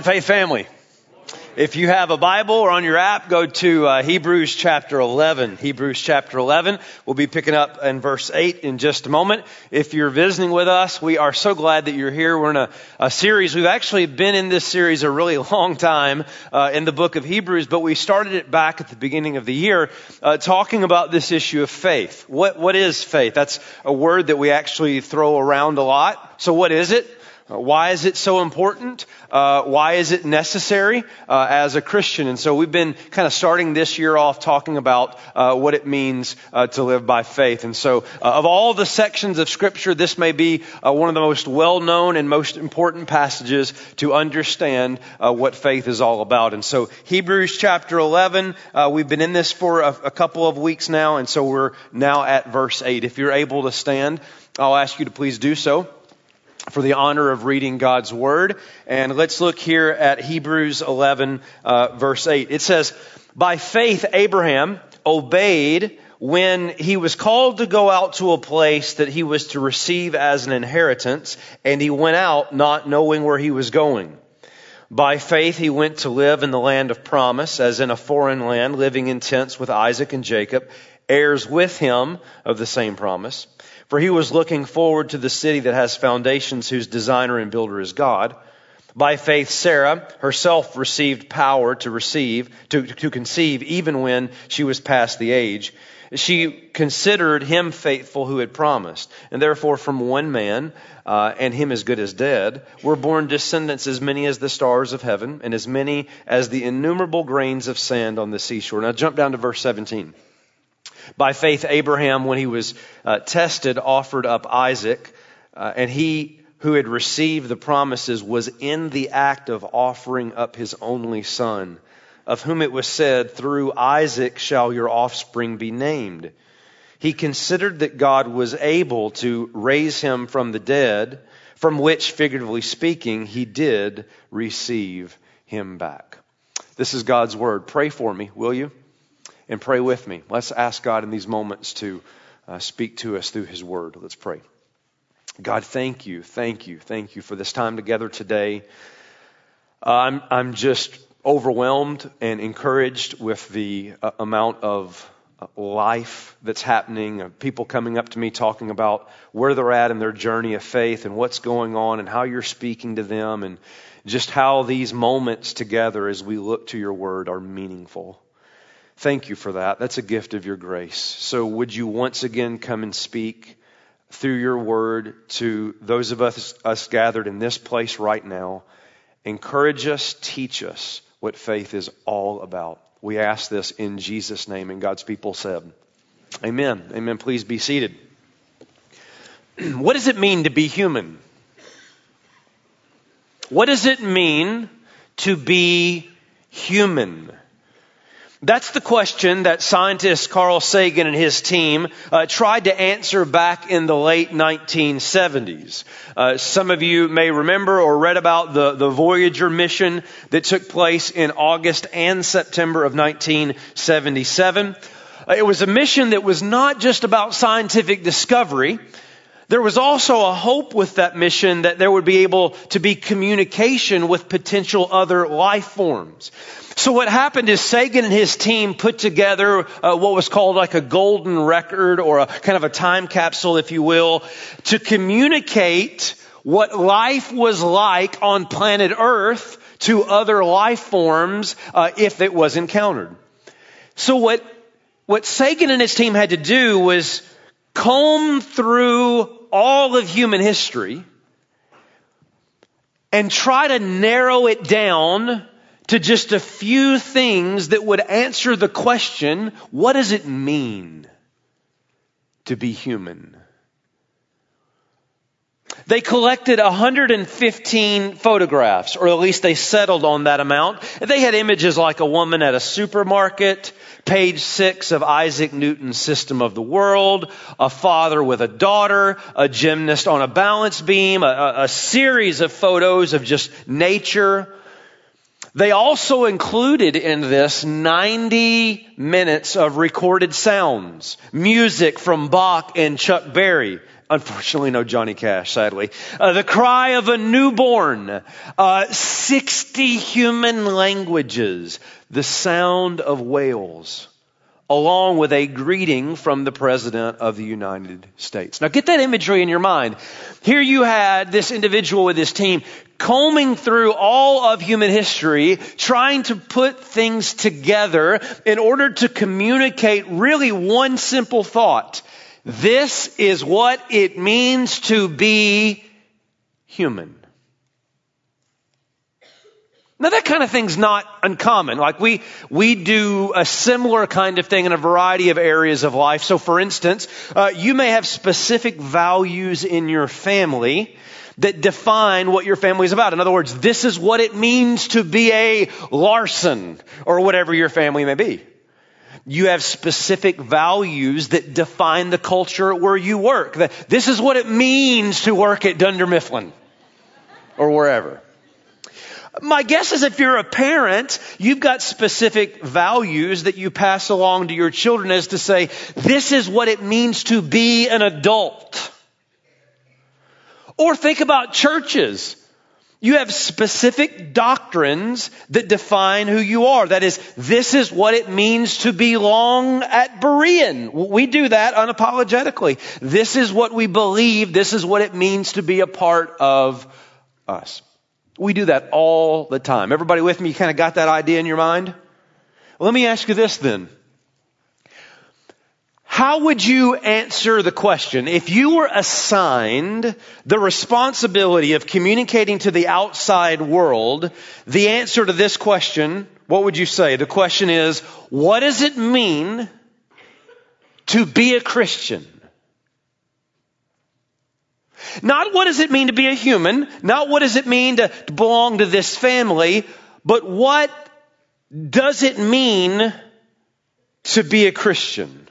Faith family. If you have a Bible or on your app, go to uh, Hebrews chapter 11. Hebrews chapter 11. We'll be picking up in verse 8 in just a moment. If you're visiting with us, we are so glad that you're here. We're in a, a series. We've actually been in this series a really long time uh, in the book of Hebrews, but we started it back at the beginning of the year uh, talking about this issue of faith. What, what is faith? That's a word that we actually throw around a lot. So what is it? Uh, why is it so important? Uh, why is it necessary uh, as a Christian? And so we've been kind of starting this year off talking about uh, what it means uh, to live by faith. And so, uh, of all the sections of Scripture, this may be one of the most well-known and most important passages to understand what faith is all about. And so, Hebrews chapter 11, we've been in this for a, a couple of weeks now, and so we're now at verse 8. If you're able to stand, I'll ask you to please do so for the honor of reading God's Word. And let's look here at Hebrews 11, uh, verse 8. It says, By faith, Abraham obeyed when he was called to go out to a place that he was to receive as an inheritance, and he went out not knowing where he was going. By faith, he went to live in the land of promise, as in a foreign land, living in tents with Isaac and Jacob, heirs with him of the same promise. For he was looking forward to the city that has foundations, whose designer and builder is God. By faith, Sarah herself received power to receive, to, to conceive, even when she was past the age. She considered him faithful who had promised. And therefore, from one man, uh, and him as good as dead, were born descendants as many as the stars of heaven, and as many as the innumerable grains of sand on the seashore. Now jump down to verse 17. By faith, Abraham, when he was uh, tested, offered up Isaac, uh, and he who had received the promises was in the act of offering up his only son, of whom it was said, Through Isaac shall your offspring be named. He considered that God was able to raise him from the dead, from which, figuratively speaking, he did receive him back. This is God's word. Pray for me, will you? And pray with me. Let's ask God in these moments to uh, speak to us through His Word. Let's pray. God, thank you, thank you, thank you for this time together today. Uh, I'm, I'm just overwhelmed and encouraged with the uh, amount of uh, life that's happening, people coming up to me talking about where they're at in their journey of faith and what's going on and how you're speaking to them and just how these moments together as we look to your word are meaningful. Thank you for that. That's a gift of your grace. So, would you once again come and speak through your word to those of us, us gathered in this place right now? Encourage us, teach us what faith is all about. We ask this in Jesus' name, and God's people said, Amen. Amen. Please be seated. what does it mean to be human? What does it mean to be human? That's the question that scientist Carl Sagan and his team uh, tried to answer back in the late 1970s. Uh, some of you may remember or read about the, the Voyager mission that took place in August and September of 1977. Uh, it was a mission that was not just about scientific discovery. There was also a hope with that mission that there would be able to be communication with potential other life forms. So what happened is Sagan and his team put together uh, what was called like a golden record or a kind of a time capsule, if you will, to communicate what life was like on planet Earth to other life forms uh, if it was encountered. So what what Sagan and his team had to do was comb through all of human history and try to narrow it down to just a few things that would answer the question what does it mean to be human? They collected 115 photographs, or at least they settled on that amount. They had images like a woman at a supermarket, page six of Isaac Newton's System of the World, a father with a daughter, a gymnast on a balance beam, a, a series of photos of just nature, They also included in this 90 minutes of recorded sounds, music from Bach and Chuck Berry. Unfortunately, no Johnny Cash, sadly. Uh, the cry of a newborn, uh, 60 human languages, the sound of whales, along with a greeting from the President of the United States. Now get that imagery in your mind. Here you had this individual with his team combing through all of human history, trying to put things together in order to communicate really one simple thought. This is what it means to be human. Now that kind of thing's not uncommon. Like we, we do a similar kind of thing in a variety of areas of life. So for instance, uh, you may have specific values in your family that define what your family is about. In other words, this is what it means to be a Larson or whatever your family may be. You have specific values that define the culture where you work. This is what it means to work at Dunder Mifflin or wherever. My guess is if you're a parent, you've got specific values that you pass along to your children as to say, this is what it means to be an adult. Or think about churches. You have specific doctrines that define who you are. That is, this is what it means to belong at Berean. We do that unapologetically. This is what we believe. This is what it means to be a part of us. We do that all the time. Everybody with me? You kind of got that idea in your mind? Well, let me ask you this then. How would you answer the question if you were assigned the responsibility of communicating to the outside world? The answer to this question, what would you say? The question is, what does it mean to be a Christian? Not what does it mean to be a human, not what does it mean to, belong to this family, but what does it mean to be a Christian?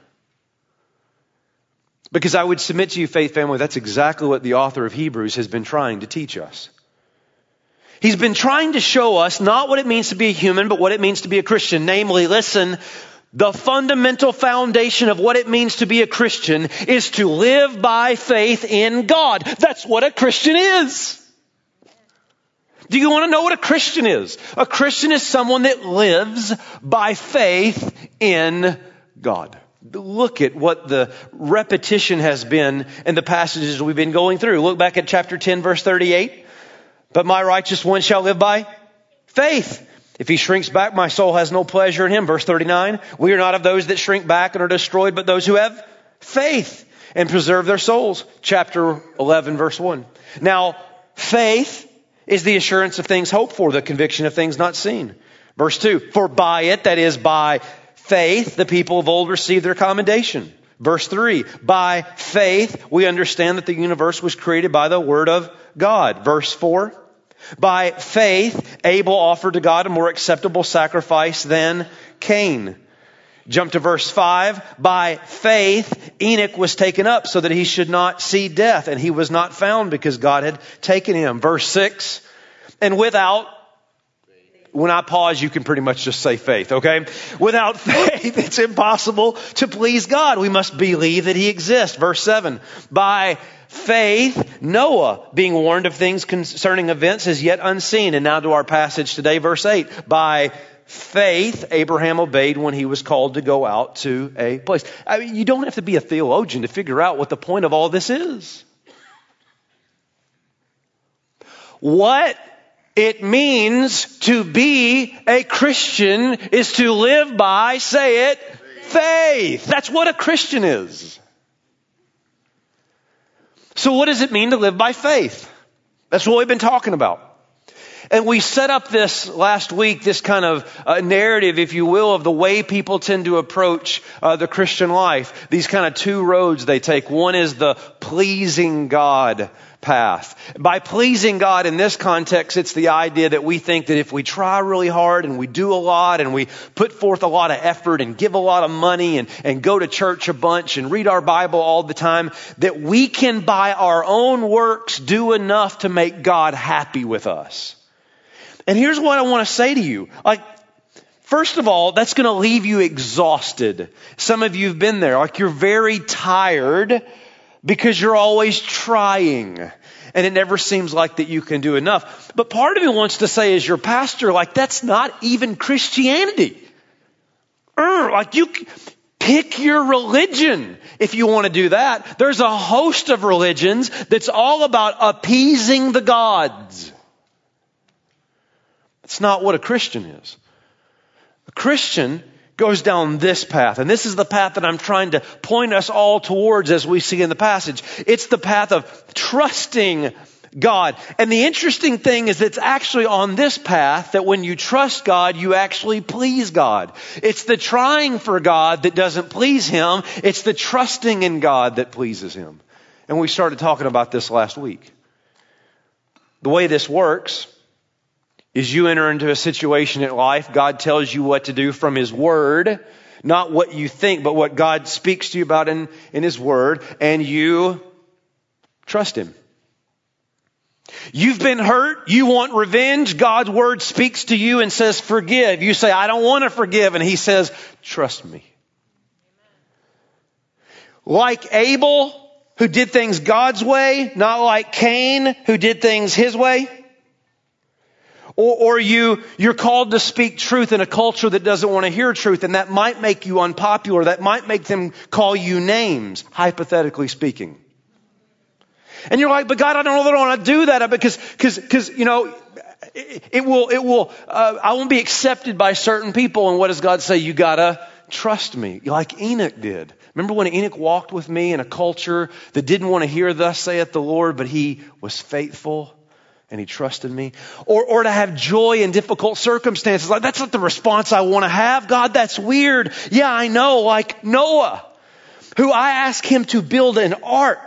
Because I would submit to you, faith family, that's exactly what the author of Hebrews has been trying to teach us. He's been trying to show us not what it means to be a human, but what it means to be a Christian. Namely, listen, the fundamental foundation of what it means to be a Christian is to live by faith in God. That's what a Christian is. Do you want to know what a Christian is? A Christian is someone that lives by faith in God. Look at what the repetition has been in the passages we've been going through. Look back at chapter 10 verse 38. But my righteous one shall live by faith. If he shrinks back, my soul has no pleasure in him. Verse 39. We are not of those that shrink back and are destroyed, but those who have faith and preserve their souls. Chapter 11 verse 1. Now, faith is the assurance of things hoped for, the conviction of things not seen. Verse 2. For by it, that is by faith, the people of old received their commendation. Verse 3, by faith, we understand that the universe was created by the Word of God. Verse 4, by faith, Abel offered to God a more acceptable sacrifice than Cain. Jump to verse 5. By faith, Enoch was taken up so that he should not see death, and he was not found because God had taken him. Verse 6. And without when I pause, you can pretty much just say faith, okay? Without faith, it's impossible to please God. We must believe that He exists. Verse 7. By faith, Noah, being warned of things concerning events as yet unseen. And now to our passage today, verse 8. By faith, Abraham obeyed when he was called to go out to a place. I mean, you don't have to be a theologian to figure out what the point of all this is. What it means to be a Christian is to live by, say it, faith. That's what a Christian is. So what does it mean to live by faith? That's what we've been talking about. And we set up this last week, this kind of uh, narrative, if you will, of the way people tend to approach uh, the Christian life. These kind of two roads they take. One is the pleasing God path. By pleasing God in this context, it's the idea that we think that if we try really hard and we do a lot and we put forth a lot of effort and give a lot of money and, and go to church a bunch and read our Bible all the time, that we can by our own works do enough to make God happy with us. And here's what I want to say to you. Like, First of all, that's going to leave you exhausted. Some of you have been there. Like you're very tired because you're always trying and it never seems like that you can do enough. But part of me wants to say as your pastor, like that's not even Christianity. Er, like you pick your religion if you want to do that. There's a host of religions that's all about appeasing the gods. That's not what a Christian is. A Christian goes down this path. And this is the path that I'm trying to point us all towards as we see in the passage. It's the path of trusting God. And the interesting thing is it's actually on this path that when you trust God, you actually please God. It's the trying for God that doesn't please Him. It's the trusting in God that pleases Him. And we started talking about this last week. The way this works is you enter into a situation in life, God tells you what to do from His Word, not what you think, but what God speaks to you about in, in His Word, and you trust Him. You've been hurt. You want revenge. God's Word speaks to you and says, forgive. You say, I don't want to forgive. And He says, trust me. Like Abel, who did things God's way, not like Cain, who did things his way. Or, or you, you're called to speak truth in a culture that doesn't want to hear truth, and that might make you unpopular. That might make them call you names, hypothetically speaking. And you're like, but God, I don't know that I want to do that because, because, because, you know, it, it will, it will, uh, I won't be accepted by certain people. And what does God say? You gotta trust me, like Enoch did. Remember when Enoch walked with me in a culture that didn't want to hear thus saith the Lord, but he was faithful? And he trusted me. Or, or to have joy in difficult circumstances. Like, that's not the response I want to have. God, that's weird. Yeah, I know, like Noah, who I asked him to build an ark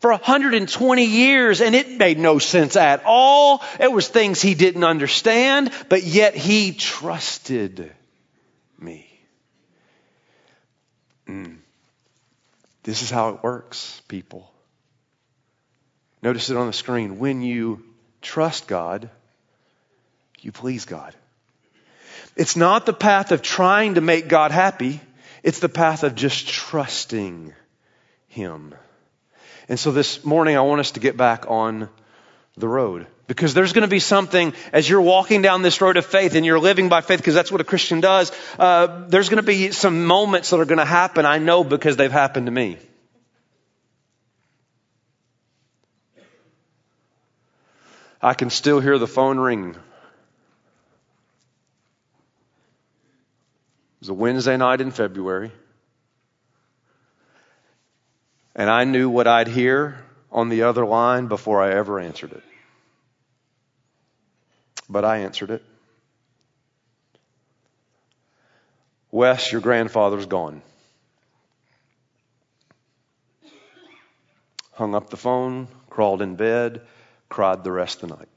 for 120 years and it made no sense at all. It was things he didn't understand, but yet he trusted me. Mm. This is how it works, people. Notice it on the screen. When you trust God, you please God. It's not the path of trying to make God happy. It's the path of just trusting Him. And so this morning I want us to get back on the road. Because there's going to be something as you're walking down this road of faith and you're living by faith, because that's what a Christian does. Uh, there's going to be some moments that are going to happen. I know because they've happened to me. I can still hear the phone ring. It was a Wednesday night in February. And I knew what I'd hear on the other line before I ever answered it. But I answered it. Wes, your grandfather's gone. Hung up the phone, crawled in bed, cried the rest of the night.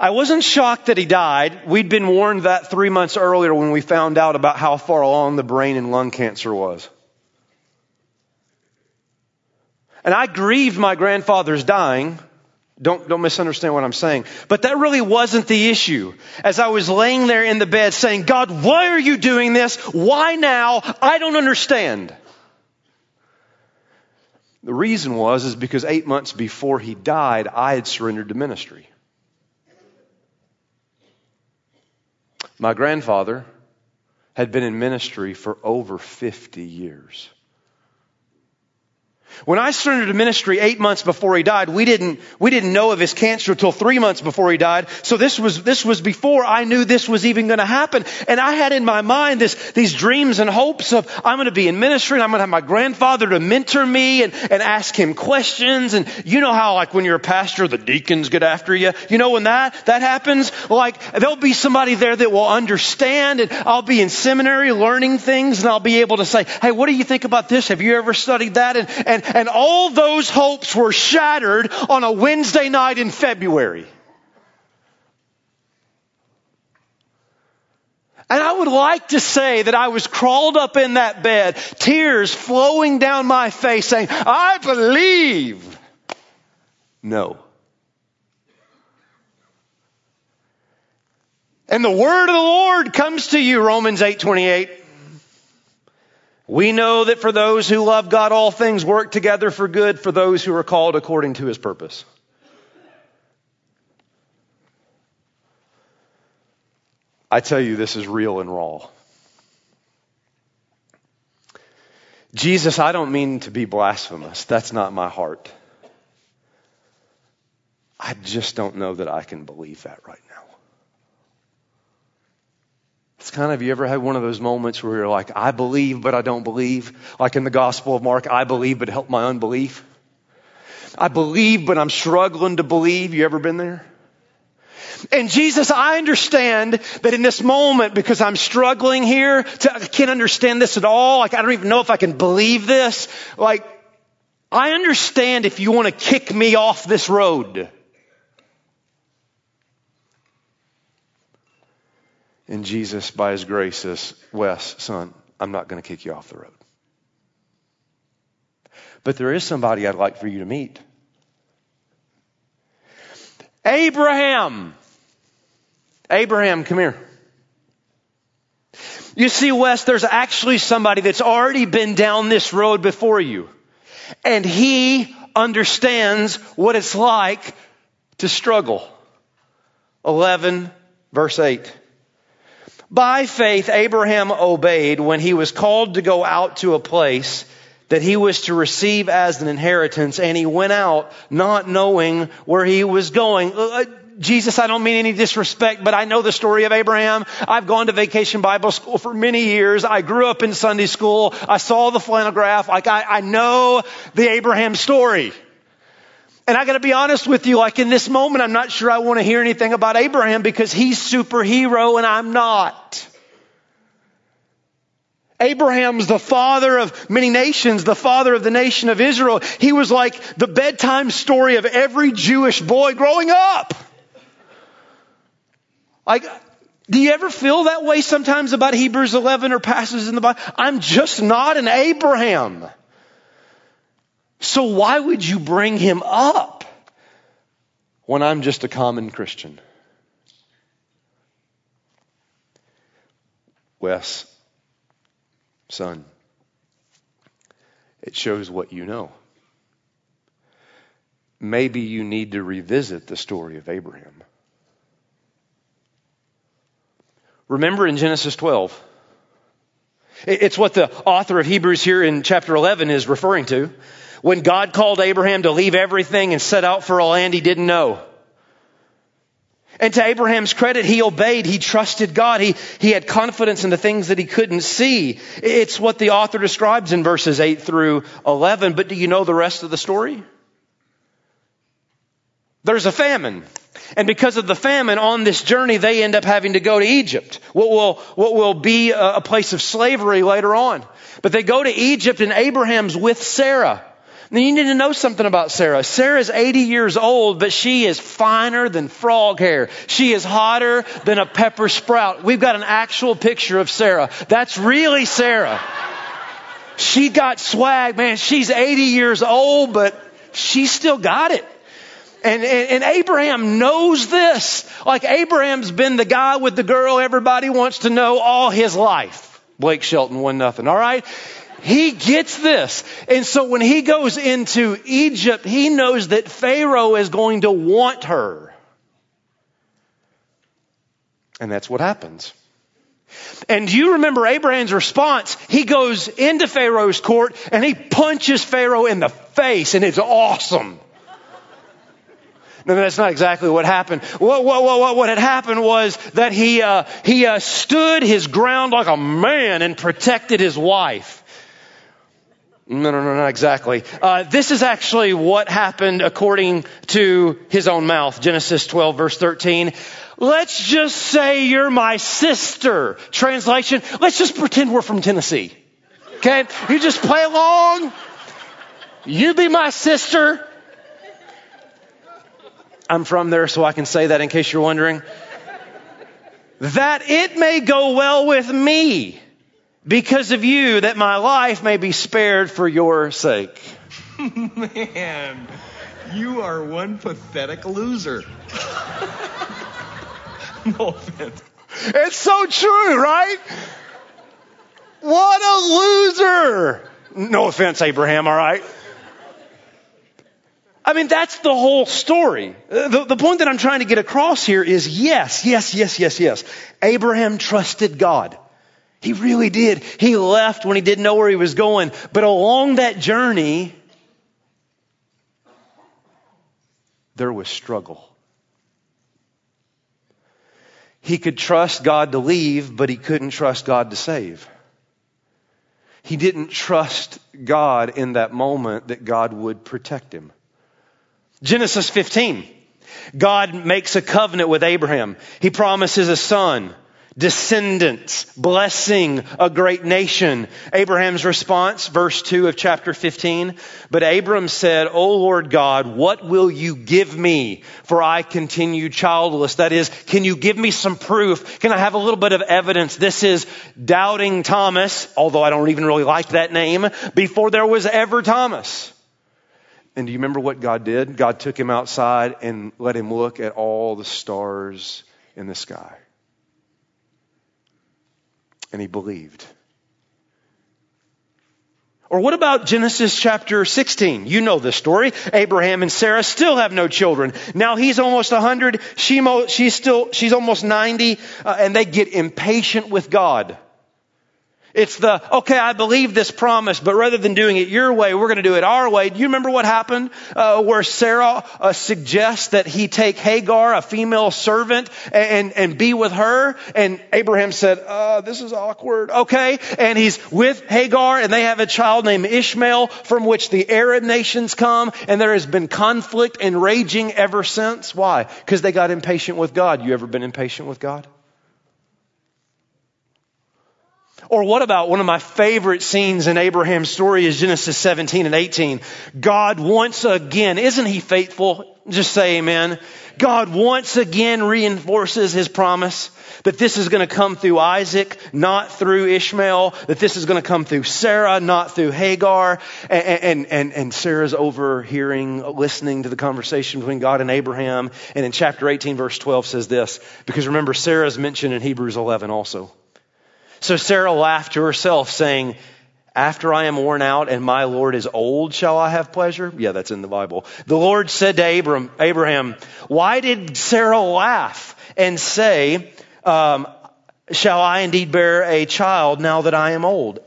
I wasn't shocked that he died. We'd been warned that three months earlier when we found out about how far along the brain and lung cancer was. And I grieved my grandfather's dying. Don't, don't misunderstand what I'm saying. But that really wasn't the issue. As I was laying there in the bed saying, God, why are you doing this? Why now? I don't understand. The reason was is because eight months before he died, I had surrendered to ministry. My grandfather had been in ministry for over 50 years. When I surrendered to ministry eight months before he died, we didn't, we didn't know of his cancer until three months before he died. So this was, this was before I knew this was even going to happen. And I had in my mind this, these dreams and hopes of I'm going to be in ministry and I'm going to have my grandfather to mentor me and, and ask him questions. And you know how like when you're a pastor, the deacons get after you. You know when that, that happens? Like there'll be somebody there that will understand and I'll be in seminary learning things and I'll be able to say, Hey, what do you think about this? Have you ever studied that? And, and, and all those hopes were shattered on a Wednesday night in February. And I would like to say that I was crawled up in that bed, tears flowing down my face, saying, I believe. No. And the word of the Lord comes to you, Romans 8 28. We know that for those who love God, all things work together for good for those who are called according to his purpose. I tell you, this is real and raw. Jesus, I don't mean to be blasphemous. That's not my heart. I just don't know that I can believe that right now. It's kind of, you ever had one of those moments where you're like, I believe, but I don't believe? Like in the Gospel of Mark, I believe, but help my unbelief. I believe, but I'm struggling to believe. You ever been there? And Jesus, I understand that in this moment, because I'm struggling here, to, I can't understand this at all. Like, I don't even know if I can believe this. Like, I understand if you want to kick me off this road. And Jesus, by his grace, says, Wes, son, I'm not going to kick you off the road. But there is somebody I'd like for you to meet. Abraham. Abraham, come here. You see, Wes, there's actually somebody that's already been down this road before you. And he understands what it's like to struggle. 11 verse 8. By faith, Abraham obeyed when he was called to go out to a place that he was to receive as an inheritance, and he went out not knowing where he was going. Uh, uh, Jesus, I don't mean any disrespect, but I know the story of Abraham. I've gone to vacation Bible school for many years. I grew up in Sunday school. I saw the flannel graph. Like I, I know the Abraham story. And I gotta be honest with you, like in this moment, I'm not sure I want to hear anything about Abraham because he's superhero and I'm not. Abraham's the father of many nations, the father of the nation of Israel. He was like the bedtime story of every Jewish boy growing up. Like, do you ever feel that way sometimes about Hebrews 11 or passages in the Bible? I'm just not an Abraham. So why would you bring him up when I'm just a common Christian? Wes, son, it shows what you know. Maybe you need to revisit the story of Abraham. Remember in Genesis 12, it's what the author of Hebrews here in chapter 11 is referring to. When God called Abraham to leave everything and set out for a land he didn't know. And to Abraham's credit, he obeyed. He trusted God. He, he had confidence in the things that he couldn't see. It's what the author describes in verses 8 through 11. But do you know the rest of the story? There's a famine. And because of the famine on this journey, they end up having to go to Egypt, what will, what will be a, a place of slavery later on. But they go to Egypt and Abraham's with Sarah. Now you need to know something about Sarah. Sarah's 80 years old, but she is finer than frog hair. She is hotter than a pepper sprout. We've got an actual picture of Sarah. That's really Sarah. She got swag, man. She's 80 years old, but she still got it. And, and, and, Abraham knows this. Like Abraham's been the guy with the girl everybody wants to know all his life. Blake Shelton won nothing. All right. He gets this. And so when he goes into Egypt, he knows that Pharaoh is going to want her. And that's what happens. And you remember Abraham's response? He goes into Pharaoh's court and he punches Pharaoh in the face and it's awesome. No, that's not exactly what happened. What, what, what, what had happened was that he, uh, he uh, stood his ground like a man and protected his wife. No, no, no, not exactly. Uh, this is actually what happened according to his own mouth. Genesis 12 verse 13. Let's just say you're my sister. Translation, let's just pretend we're from Tennessee. Okay? You just play along. You be my sister. I'm from there, so I can say that in case you're wondering. that it may go well with me because of you, that my life may be spared for your sake. Man, you are one pathetic loser. no offense. It's so true, right? What a loser. No offense, Abraham, all right? I mean, that's the whole story. The, the point that I'm trying to get across here is yes, yes, yes, yes, yes. Abraham trusted God. He really did. He left when he didn't know where he was going. But along that journey, there was struggle. He could trust God to leave, but he couldn't trust God to save. He didn't trust God in that moment that God would protect him. Genesis 15. God makes a covenant with Abraham. He promises a son, descendants, blessing, a great nation. Abraham's response, verse 2 of chapter 15. But Abram said, O Lord God, what will you give me for I continue childless? That is, can you give me some proof? Can I have a little bit of evidence? This is doubting Thomas, although I don't even really like that name, before there was ever Thomas. And do you remember what God did? God took him outside and let him look at all the stars in the sky. And he believed. Or what about Genesis chapter 16? You know this story. Abraham and Sarah still have no children. Now he's almost 100. She mo- she's still, she's almost 90. Uh, and they get impatient with God. It's the, okay, I believe this promise, but rather than doing it your way, we're going to do it our way. Do you remember what happened uh, where Sarah uh, suggests that he take Hagar, a female servant, and, and be with her? And Abraham said, uh, this is awkward. Okay. And he's with Hagar, and they have a child named Ishmael, from which the Arab nations come, and there has been conflict and raging ever since. Why? Because they got impatient with God. You ever been impatient with God? Or what about one of my favorite scenes in Abraham's story is Genesis 17 and 18. God once again, isn't he faithful? Just say amen. God once again reinforces his promise that this is going to come through Isaac, not through Ishmael, that this is going to come through Sarah, not through Hagar. And, and, and, Sarah's overhearing, listening to the conversation between God and Abraham. And in chapter 18, verse 12 says this, because remember, Sarah's mentioned in Hebrews 11 also. So Sarah laughed to herself, saying, after I am worn out and my Lord is old, shall I have pleasure? Yeah, that's in the Bible. The Lord said to Abram, Abraham, why did Sarah laugh and say, um, shall I indeed bear a child now that I am old?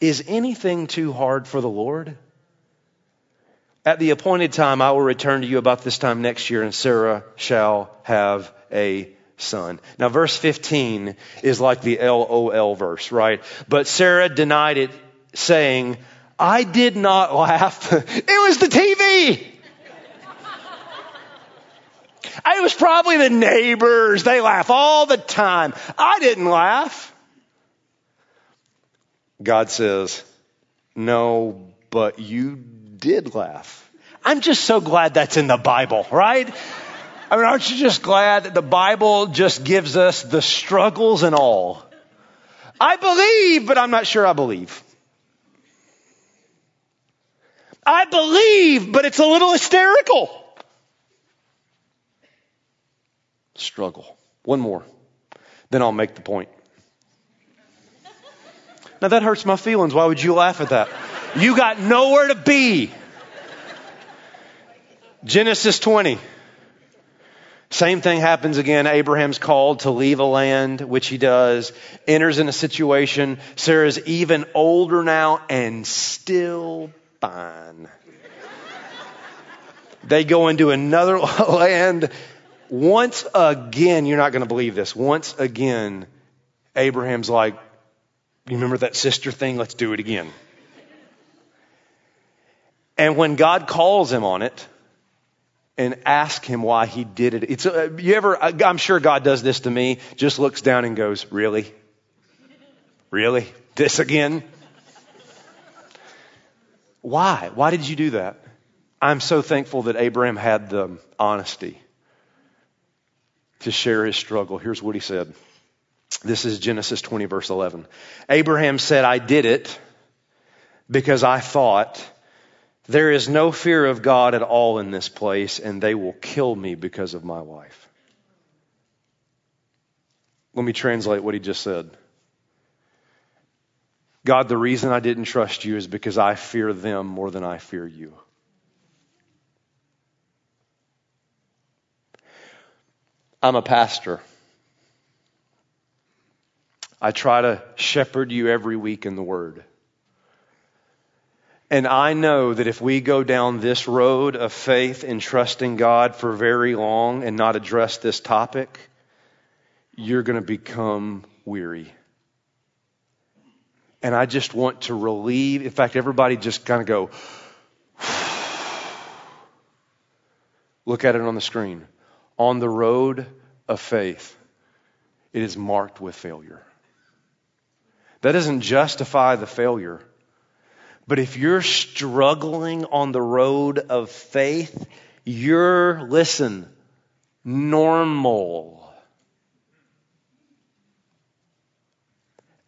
Is anything too hard for the Lord? At the appointed time, I will return to you about this time next year and Sarah shall have a son. Now, verse 15 is like the LOL verse, right? But Sarah denied it, saying, I did not laugh. it was the TV. it was probably the neighbors. They laugh all the time. I didn't laugh. God says, No, but you did laugh. I'm just so glad that's in the Bible, right? I mean, aren't you just glad that the Bible just gives us the struggles and all? I believe, but I'm not sure I believe. I believe, but it's a little hysterical. Struggle. One more. Then I'll make the point. Now that hurts my feelings. Why would you laugh at that? You got nowhere to be. Genesis 20. Same thing happens again. Abraham's called to leave a land, which he does, enters in a situation. Sarah's even older now and still fine. they go into another land. Once again, you're not going to believe this. Once again, Abraham's like, you remember that sister thing? Let's do it again. And when God calls him on it, and ask him why he did it. It's, uh, you ever, uh, I'm sure God does this to me, just looks down and goes, really? Really? This again? Why? Why did you do that? I'm so thankful that Abraham had the honesty to share his struggle. Here's what he said. This is Genesis 20 verse 11. Abraham said, I did it because I thought there is no fear of God at all in this place, and they will kill me because of my wife. Let me translate what he just said. God, the reason I didn't trust you is because I fear them more than I fear you. I'm a pastor. I try to shepherd you every week in the Word. And I know that if we go down this road of faith and trusting God for very long and not address this topic, you're going to become weary. And I just want to relieve, in fact, everybody just kind of go, look at it on the screen. On the road of faith, it is marked with failure. That doesn't justify the failure. But if you're struggling on the road of faith, you're, listen, normal.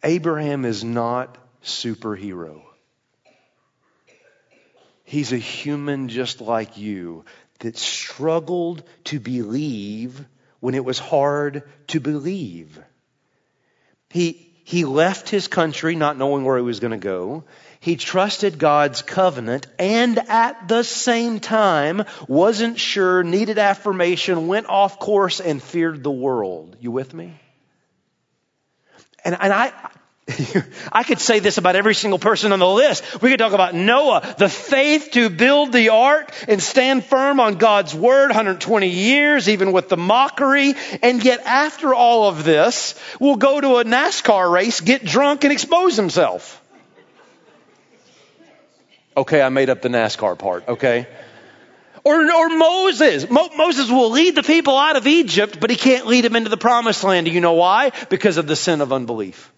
Abraham is not superhero. He's a human just like you that struggled to believe when it was hard to believe. He, he left his country not knowing where he was going to go. He trusted God's covenant and at the same time wasn't sure, needed affirmation, went off course and feared the world. You with me? And, and I, I could say this about every single person on the list. We could talk about Noah, the faith to build the ark and stand firm on God's word, 120 years, even with the mockery. And yet after all of this, will go to a NASCAR race, get drunk and expose himself. Okay, I made up the NASCAR part, okay? Or, or Moses. Mo- Moses will lead the people out of Egypt, but he can't lead them into the promised land. Do you know why? Because of the sin of unbelief.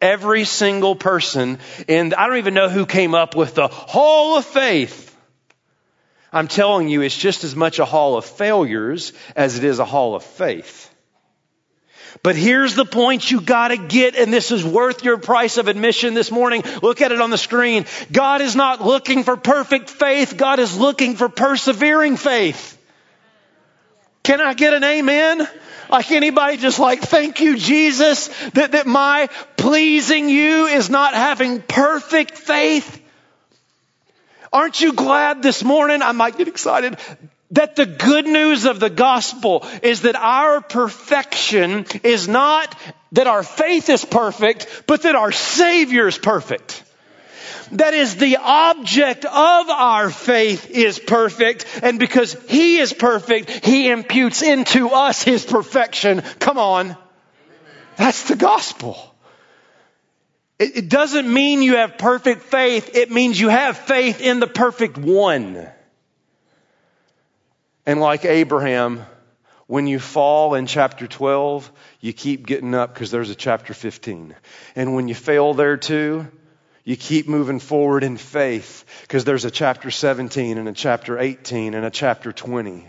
Every single person, and I don't even know who came up with the hall of faith. I'm telling you, it's just as much a hall of failures as it is a hall of faith. But here's the point you gotta get, and this is worth your price of admission this morning. Look at it on the screen. God is not looking for perfect faith. God is looking for persevering faith. Can I get an amen? Like anybody just like, thank you, Jesus, that, that my pleasing you is not having perfect faith. Aren't you glad this morning? I might get excited that the good news of the gospel is that our perfection is not that our faith is perfect, but that our Savior is perfect. That is the object of our faith is perfect, and because He is perfect, He imputes into us His perfection. Come on. That's the gospel. It, doesn't mean you have perfect faith, it means you have faith in the perfect one. And like Abraham, when you fall in chapter 12, you keep getting up because there's a chapter 15. And when you fail there too, you keep moving forward in faith because there's a chapter 17 and a chapter 18 and a chapter 20.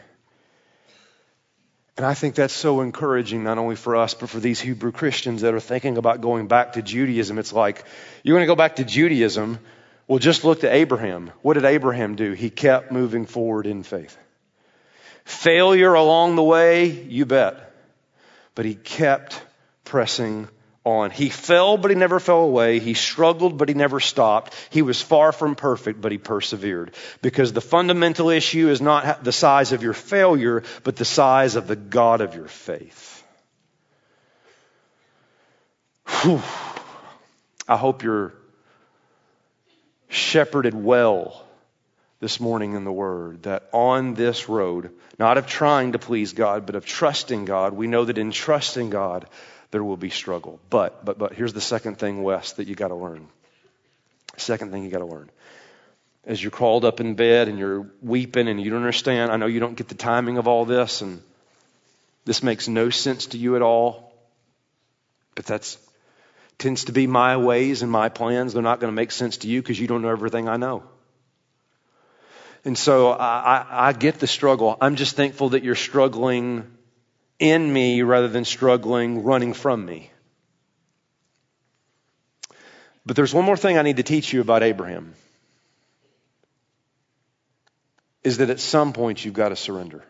And I think that's so encouraging, not only for us, but for these Hebrew Christians that are thinking about going back to Judaism. It's like, you're going to go back to Judaism? Well, just look to Abraham. What did Abraham do? He kept moving forward in faith. Failure along the way, you bet. But he kept pressing on. He fell, but he never fell away. He struggled, but he never stopped. He was far from perfect, but he persevered. Because the fundamental issue is not the size of your failure, but the size of the God of your faith. Whew. I hope you're shepherded well this morning in the Word that on this road, not of trying to please God, but of trusting God, we know that in trusting God, there will be struggle. But, but, but here's the second thing, Wes, that you got to learn. Second thing you got to learn. As you're crawled up in bed and you're weeping and you don't understand, I know you don't get the timing of all this and this makes no sense to you at all. But that's tends to be my ways and my plans. They're not going to make sense to you because you don't know everything I know. And so I, I, I get the struggle. I'm just thankful that you're struggling in me rather than struggling running from me. But there's one more thing I need to teach you about Abraham. Is that at some point you've got to surrender.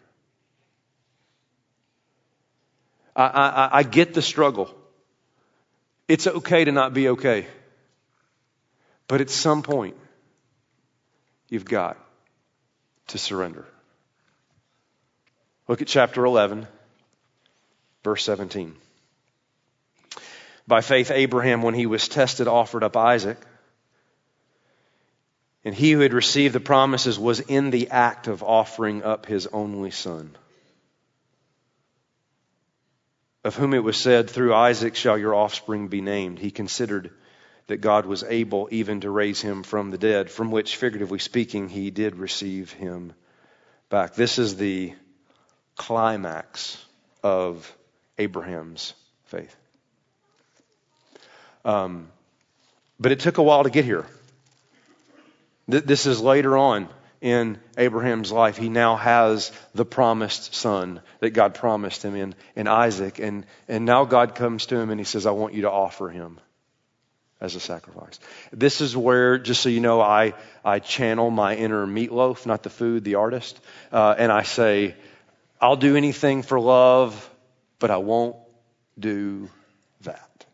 I, I, I get the struggle. It's okay to not be okay. But at some point, you've got to surrender. Look at chapter 11, verse 17. By faith, Abraham, when he was tested, offered up Isaac. And he who had received the promises was in the act of offering up his only son, of whom it was said, Through Isaac shall your offspring be named. He considered that God was able even to raise him from the dead, from which, figuratively speaking, he did receive him back. This is the climax of Abraham's faith. Um, but it took a while to get here. This is later on in Abraham's life. He now has the promised son that God promised him in, in Isaac. And, and now God comes to him and he says, I want you to offer him as a sacrifice. This is where, just so you know, I, I channel my inner Meat Loaf, not the food, the artist. Uh, and I say, I'll do anything for love, but I won't do that.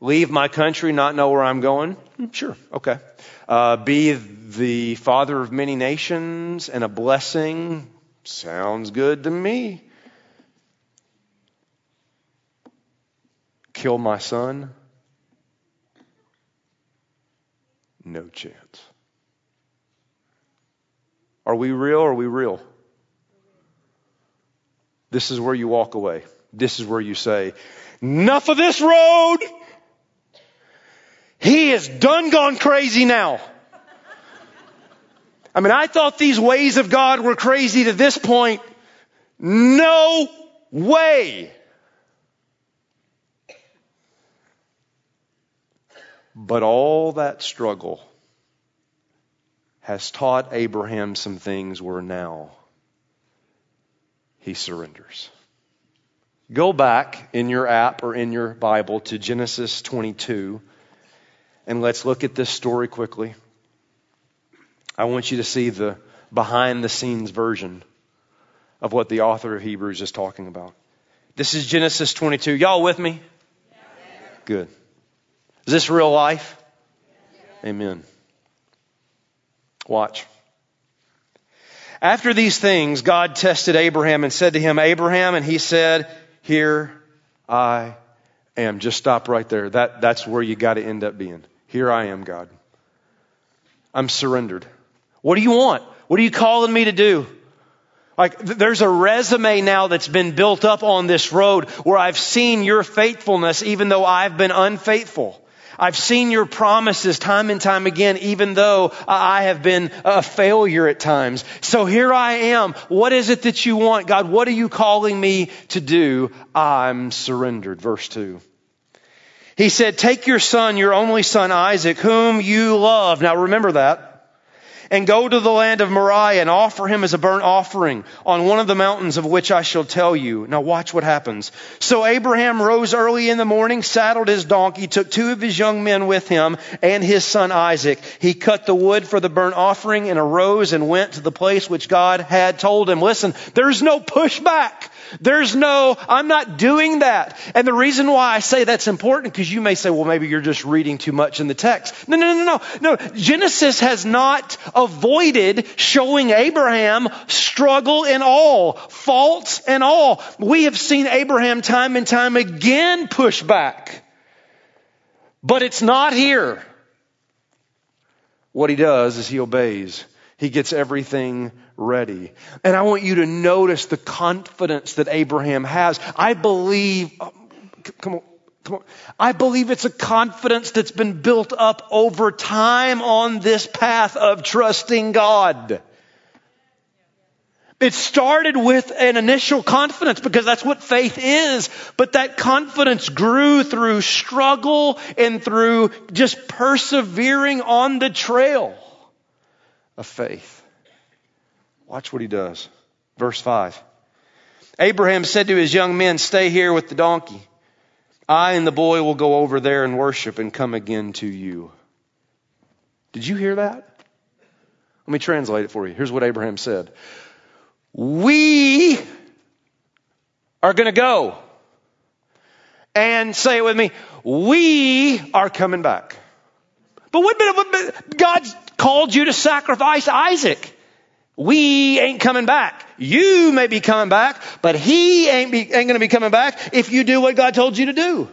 Leave my country, not know where I'm going? Hmm, sure, okay. Uh, be the father of many nations and a blessing? Sounds good to me. Kill my son? No chance. Are we real are we real? This is where you walk away. This is where you say, enough of this road. He is done gone crazy now. I mean, I thought these ways of God were crazy to this point. No way. But all that struggle has taught Abraham some things where now he surrenders. Go back in your app or in your Bible to Genesis 22 and let's look at this story quickly. I want you to see the behind the scenes version of what the author of Hebrews is talking about. This is Genesis 22. Y'all with me? Good. Is this real life? Amen. Watch. After these things, God tested Abraham and said to him, Abraham, and he said, Here I am. Just stop right there. That, that's where you got to end up being. Here I am, God. I'm surrendered. What do you want? What are you calling me to do? Like, there's a resume now that's been built up on this road where I've seen your faithfulness even though I've been unfaithful. I've seen your promises time and time again, even though I have been a failure at times. So here I am. What is it that you want? God, what are you calling me to do? I'm surrendered. Verse 2. He said, Take your son, your only son Isaac, whom you love. Now remember that and go to the land of Moriah and offer him as a burnt offering on one of the mountains of which I shall tell you. Now watch what happens. So Abraham rose early in the morning, saddled his donkey, took two of his young men with him and his son Isaac. He cut the wood for the burnt offering and arose and went to the place which God had told him. Listen, there's no pushback. There's no, I'm not doing that. And the reason why I say that's important, because you may say, well, maybe you're just reading too much in the text. No, no, no, no, no. Genesis has not avoided showing Abraham struggle and all, faults and all. We have seen Abraham time and time again push back. But it's not here. What he does is he obeys. He gets everything ready. And I want you to notice the confidence that Abraham has. I believe, oh, come on, come on. I believe it's a confidence that's been built up over time on this path of trusting God. It started with an initial confidence because that's what faith is. But that confidence grew through struggle and through just persevering on the trail of faith. Watch what he does. Verse 5. Abraham said to his young men, Stay here with the donkey. I and the boy will go over there and worship and come again to you. Did you hear that? Let me translate it for you. Here's what Abraham said We are going to go. And say it with me. We are coming back. But a minute, God's called you to sacrifice Isaac. We ain't coming back. You may be coming back, but he ain't, be, ain't going to be coming back if you do what God told you to do.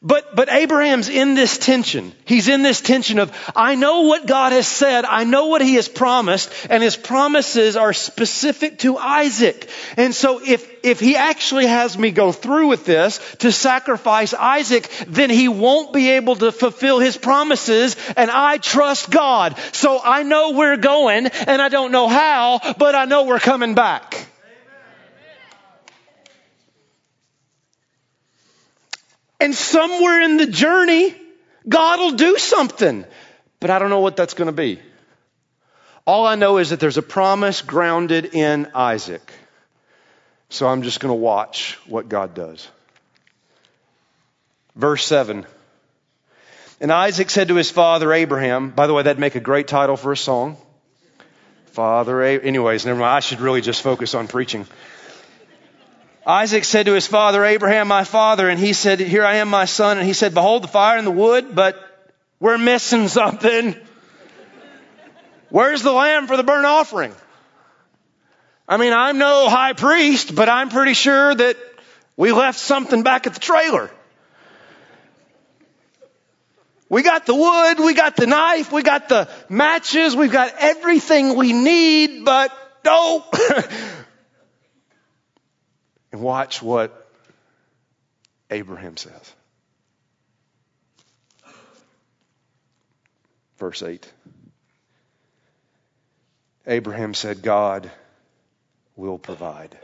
But, but Abraham's in this tension. He's in this tension of, I know what God has said. I know what he has promised and his promises are specific to Isaac. And so if, if he actually has me go through with this to sacrifice Isaac, then he won't be able to fulfill his promises and I trust God. So I know we're going and I don't know how, but I know we're coming back. And somewhere in the journey, God will do something. But I don't know what that's going to be. All I know is that there's a promise grounded in Isaac. So I'm just going to watch what God does. Verse 7. And Isaac said to his father Abraham, by the way, that'd make a great title for a song. Father, Abraham. anyways, never mind. I should really just focus on preaching. Isaac said to his father Abraham, my father, and he said, here I am, my son. And he said, behold the fire and the wood, but we're missing something. Where's the lamb for the burnt offering? I mean, I'm no high priest, but I'm pretty sure that we left something back at the trailer. We got the wood, we got the knife, we got the matches, we've got everything we need, but no, And watch what Abraham says. Verse 8. Abraham said, God will provide.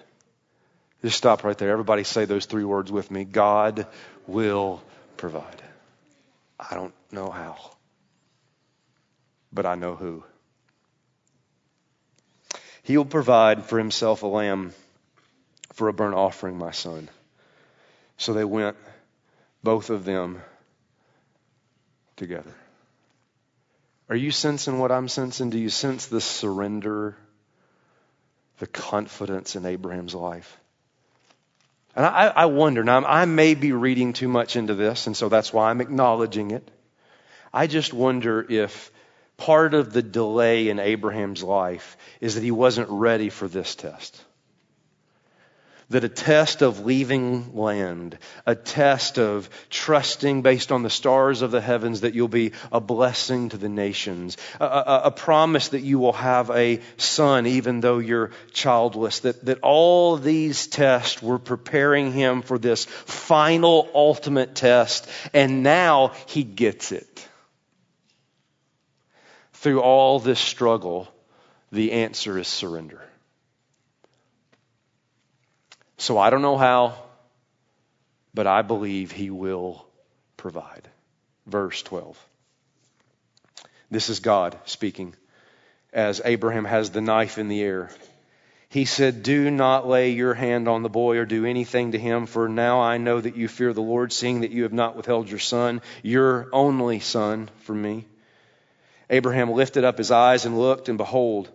Just stop right there. Everybody say those three words with me. God will provide. I don't know how, but I know who. He will provide for himself a lamb for a burnt offering, my son. So they went, both of them, together. Are you sensing what I'm sensing? Do you sense the surrender, the confidence in Abraham's life? And I, I wonder, now I may be reading too much into this, and so that's why I'm acknowledging it. I just wonder if part of the delay in Abraham's life is that he wasn't ready for this test that a test of leaving land, a test of trusting based on the stars of the heavens that you'll be a blessing to the nations, a, a, a, promise that you will have a son even though you're childless, that, that all these tests were preparing him for this final ultimate test, and now he gets it. Through all this struggle, the answer is surrender. So I don't know how, but I believe he will provide. Verse 12. This is God speaking as Abraham has the knife in the air. He said, Do not lay your hand on the boy or do anything to him, for now I know that you fear the Lord, seeing that you have not withheld your son, your only son, from me. Abraham lifted up his eyes and looked, and behold,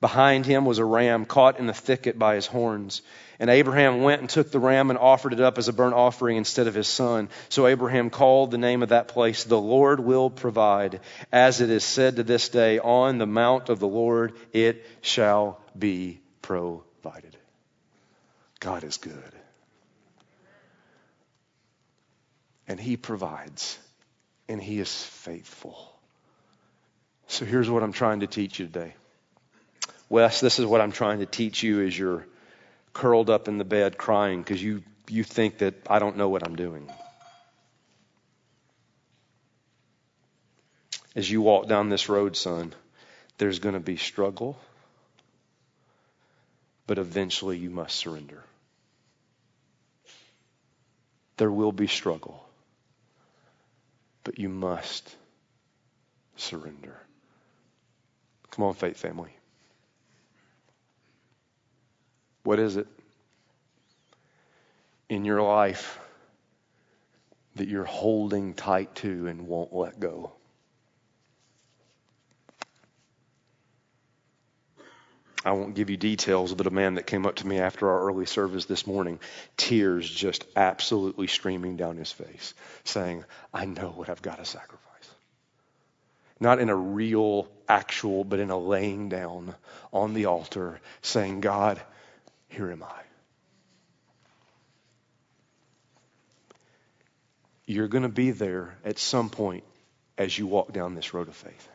behind him was a ram caught in the thicket by his horns. And Abraham went and took the ram and offered it up as a burnt offering instead of his son. So Abraham called the name of that place, The Lord will provide. As it is said to this day, On the mount of the Lord it shall be provided. God is good. And he provides. And he is faithful. So here's what I'm trying to teach you today. Wes, this is what I'm trying to teach you as you're curled up in the bed crying because you, you think that I don't know what I'm doing. As you walk down this road, son, there's going to be struggle, but eventually you must surrender. There will be struggle, but you must surrender. Come on, faith family. What is it in your life that you're holding tight to and won't let go? I won't give you details, but a man that came up to me after our early service this morning, tears just absolutely streaming down his face, saying, I know what I've got to sacrifice. Not in a real, actual, but in a laying down on the altar, saying, God, here am I. You're going to be there at some point as you walk down this road of faith.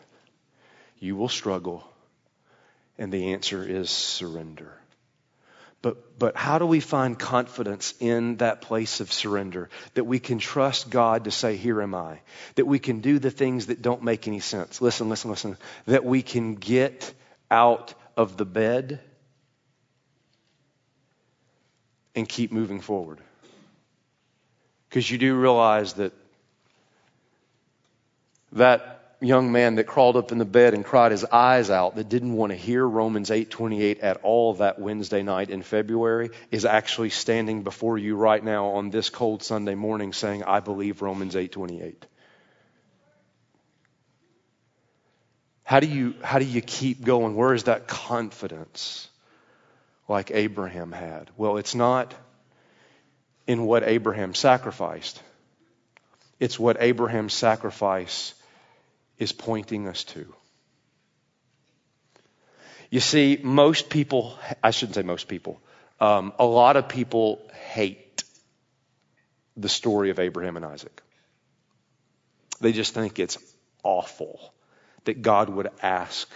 You will struggle and the answer is surrender. But, but how do we find confidence in that place of surrender? That we can trust God to say, Here am I. That we can do the things that don't make any sense. Listen, listen, listen. That we can get out of the bed and keep moving forward. Because you do realize that that young man that crawled up in the bed and cried his eyes out that didn't want to hear Romans 8:28 at all that Wednesday night in February is actually standing before you right now on this cold Sunday morning saying I believe Romans 8:28. How do you how do you keep going? Where is that confidence like Abraham had? Well, it's not in what Abraham sacrificed. It's what Abraham's sacrifice is pointing us to. You see, most people, I shouldn't say most people, um, a lot of people hate the story of Abraham and Isaac. They just think it's awful that God would ask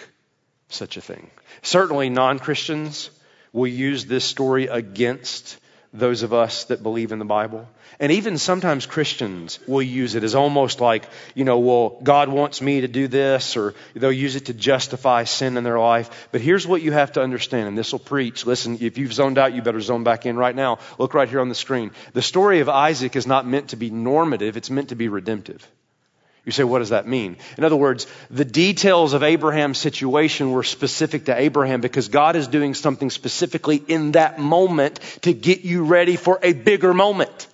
such a thing. Certainly, non Christians will use this story against those of us that believe in the Bible. And even sometimes Christians will use it as almost like, you know, well, God wants me to do this, or they'll use it to justify sin in their life. But here's what you have to understand, and this will preach. Listen, if you've zoned out, you better zone back in right now. Look right here on the screen. The story of Isaac is not meant to be normative, it's meant to be redemptive. You say, what does that mean? In other words, the details of Abraham's situation were specific to Abraham because God is doing something specifically in that moment to get you ready for a bigger moment.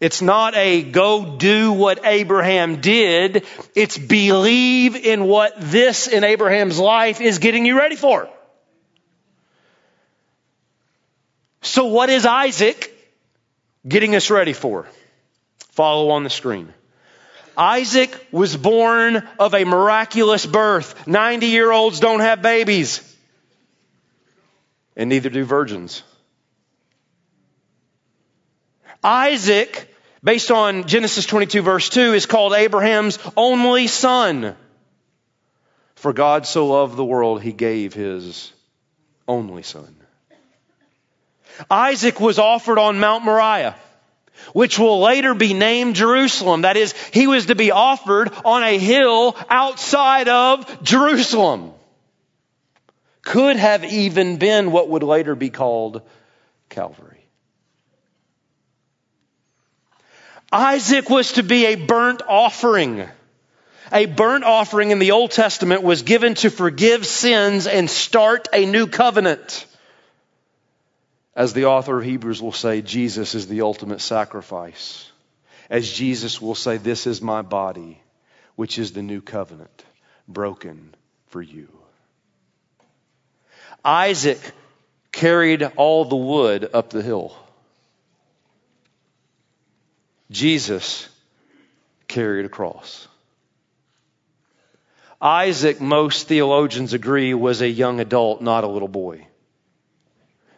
It's not a go do what Abraham did. It's believe in what this in Abraham's life is getting you ready for. So what is Isaac getting us ready for? Follow on the screen. Isaac was born of a miraculous birth. 90 year olds don't have babies. And neither do virgins. Isaac, based on Genesis 22 verse 2, is called Abraham's only son. For God so loved the world, he gave his only son. Isaac was offered on Mount Moriah which will later be named Jerusalem. That is, he was to be offered on a hill outside of Jerusalem. Could have even been what would later be called Calvary. Isaac was to be a burnt offering. A burnt offering in the Old Testament was given to forgive sins and start a new covenant. As the author of Hebrews will say, Jesus is the ultimate sacrifice. As Jesus will say, This is my body, which is the new covenant, broken for you. Isaac carried all the wood up the hill. Jesus carried a cross. Isaac, most theologians agree, was a young adult, not a little boy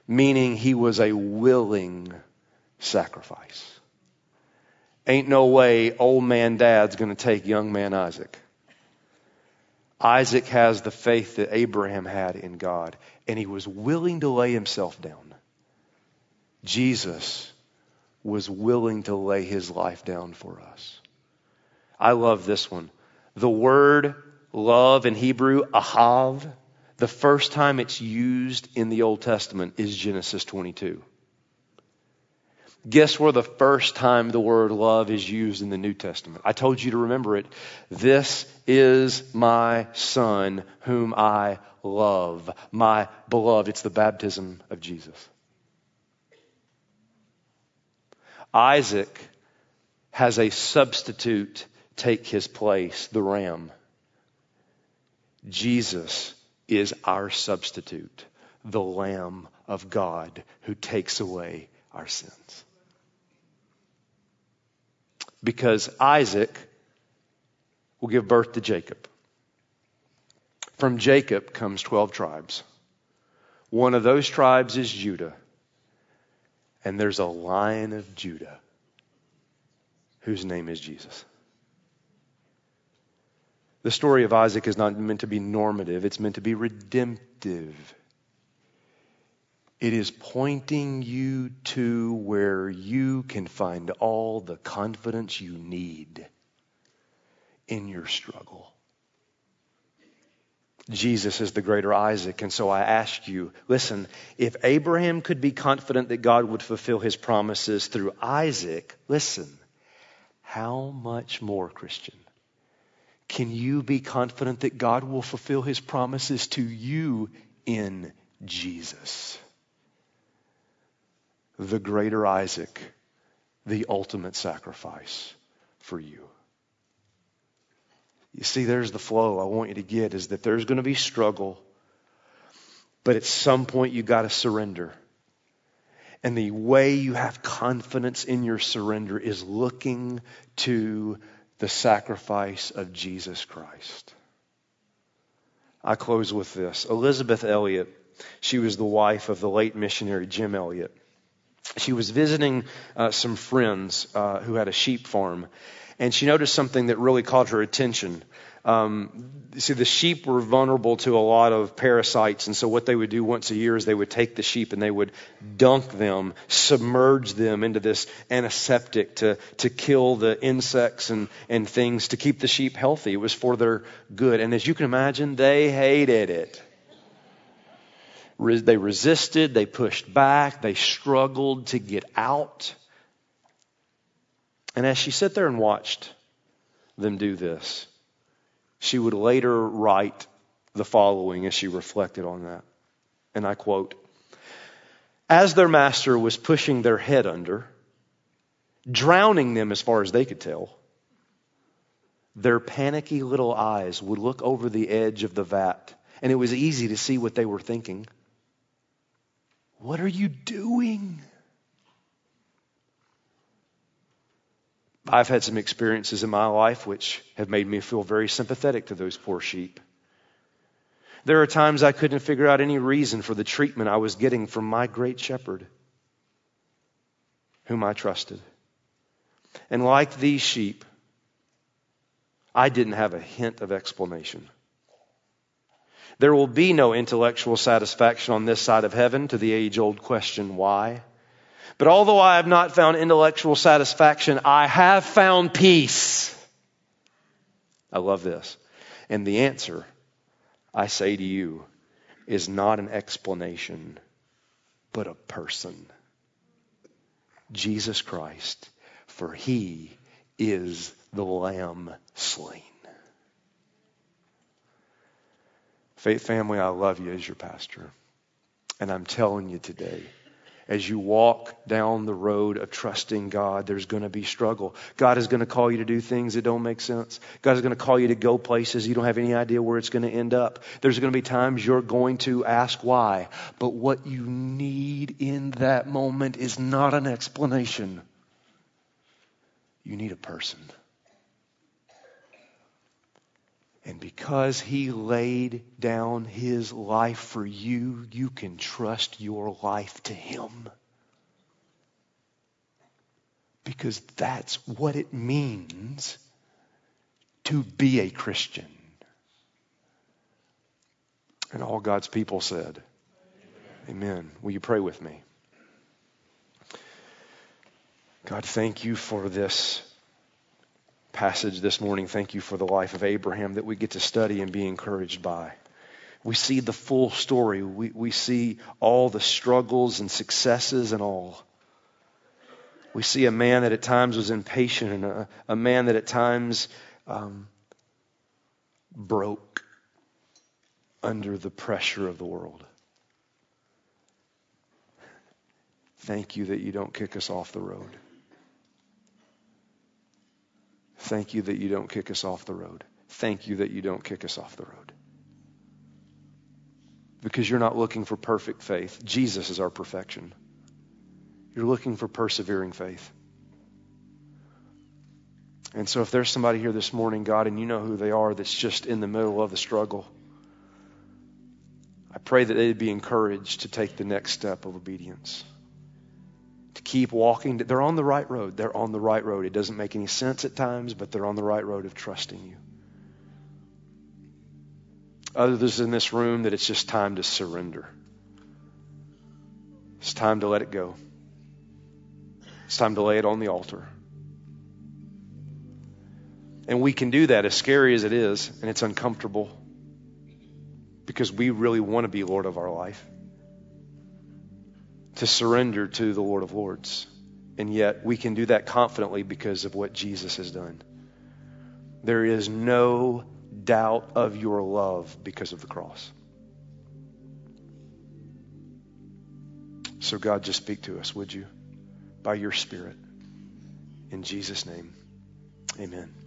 meaning he was a willing sacrifice. Ain't no way old man dad's going to take young man Isaac. Isaac has the faith that Abraham had in God, and he was willing to lay himself down. Jesus was willing to lay his life down for us. I love this one. The word love in Hebrew, ahav, the first time it's used in the Old Testament is Genesis 22. Guess where the first time the word love is used in the New Testament? I told you to remember it. This is my son whom I love, my beloved. It's the baptism of Jesus. Isaac has a substitute take his place, the ram. Jesus is our substitute, the Lamb of God who takes away our sins. Because Isaac will give birth to Jacob. From Jacob comes 12 tribes. One of those tribes is Judah. And there's a lion of Judah whose name is Jesus. The story of Isaac is not meant to be normative, it's meant to be redemptive. It is pointing you to where you can find all the confidence you need in your struggle. Jesus is the greater Isaac. And so I ask you listen, if Abraham could be confident that God would fulfill his promises through Isaac, listen, how much more, Christian, can you be confident that God will fulfill his promises to you in Jesus? The greater Isaac, the ultimate sacrifice for you. You see, there's the flow I want you to get is that there's going to be struggle, but at some point you got to surrender. And the way you have confidence in your surrender is looking to the sacrifice of Jesus Christ. I close with this. Elisabeth Elliot, she was the wife of the late missionary Jim Elliot. She was visiting uh, some friends uh, who had a sheep farm, and she noticed something that really caught her attention. Um, see, the sheep were vulnerable to a lot of parasites, and so what they would do once a year is they would take the sheep and they would dunk them, submerge them into this antiseptic to, to kill the insects and, and things to keep the sheep healthy. It was for their good. And as you can imagine, they hated it. They resisted, they pushed back, they struggled to get out. And as she sat there and watched them do this, she would later write the following as she reflected on that. And I quote As their master was pushing their head under, drowning them as far as they could tell, their panicky little eyes would look over the edge of the vat, and it was easy to see what they were thinking. What are you doing? I've had some experiences in my life which have made me feel very sympathetic to those poor sheep. There are times I couldn't figure out any reason for the treatment I was getting from my great shepherd, whom I trusted. And like these sheep, I didn't have a hint of explanation. There will be no intellectual satisfaction on this side of heaven to the age old question, why? But although I have not found intellectual satisfaction, I have found peace. I love this. And the answer, I say to you, is not an explanation, but a person. Jesus Christ, for he is the Lamb slain. Faith family, I love you as your pastor. And I'm telling you today, as you walk down the road of trusting God, there's going to be struggle. God is going to call you to do things that don't make sense. God is going to call you to go places you don't have any idea where it's going to end up. There's going to be times you're going to ask why. But what you need in that moment is not an explanation. You need a person. And because he laid down his life for you, you can trust your life to him. Because that's what it means to be a Christian. And all God's people said, Amen. Amen. Will you pray with me? God, thank you for this passage this morning. Thank you for the life of Abraham that we get to study and be encouraged by. We see the full story. We, we see all the struggles and successes and all. We see a man that at times was impatient and a, a man that at times um, broke under the pressure of the world. Thank you that you don't kick us off the road. Thank you that you don't kick us off the road. Thank you that you don't kick us off the road. because you're not looking for perfect faith. Jesus is our perfection. You're looking for persevering faith. And so, if there's somebody here this morning, God, and you know who they are that's just in the middle of the struggle, I pray that they'd be encouraged to take the next step of obedience. To keep walking. They're on the right road. They're on the right road. It doesn't make any sense at times, but they're on the right road of trusting you. Others in this room that it's just time to surrender. It's time to let it go. It's time to lay it on the altar. And we can do that as scary as it is, and it's uncomfortable because we really want to be Lord of our life. To surrender to the Lord of Lords. And yet we can do that confidently because of what Jesus has done. There is no doubt of your love because of the cross. So, God, just speak to us, would you? By your Spirit. In Jesus' name, amen.